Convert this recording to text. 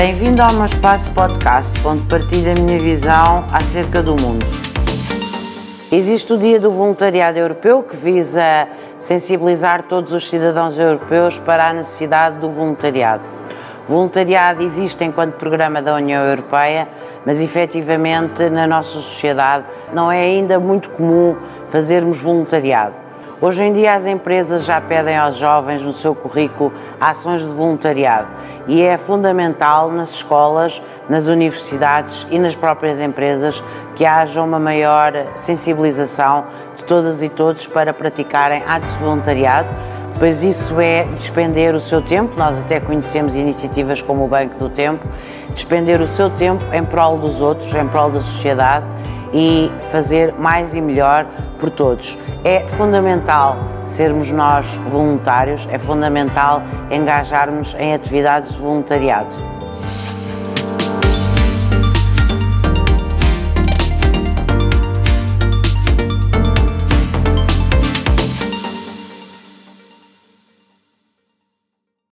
Bem-vindo ao meu espaço podcast, onde partilho a minha visão acerca do mundo. Existe o Dia do Voluntariado Europeu, que visa sensibilizar todos os cidadãos europeus para a necessidade do voluntariado. Voluntariado existe enquanto programa da União Europeia, mas efetivamente na nossa sociedade não é ainda muito comum fazermos voluntariado. Hoje em dia as empresas já pedem aos jovens no seu currículo ações de voluntariado e é fundamental nas escolas, nas universidades e nas próprias empresas que haja uma maior sensibilização de todas e todos para praticarem atos de voluntariado, pois isso é despender o seu tempo, nós até conhecemos iniciativas como o Banco do Tempo, despender o seu tempo em prol dos outros, em prol da sociedade e fazer mais e melhor por todos. É fundamental sermos nós voluntários, é fundamental engajarmos em atividades de voluntariado.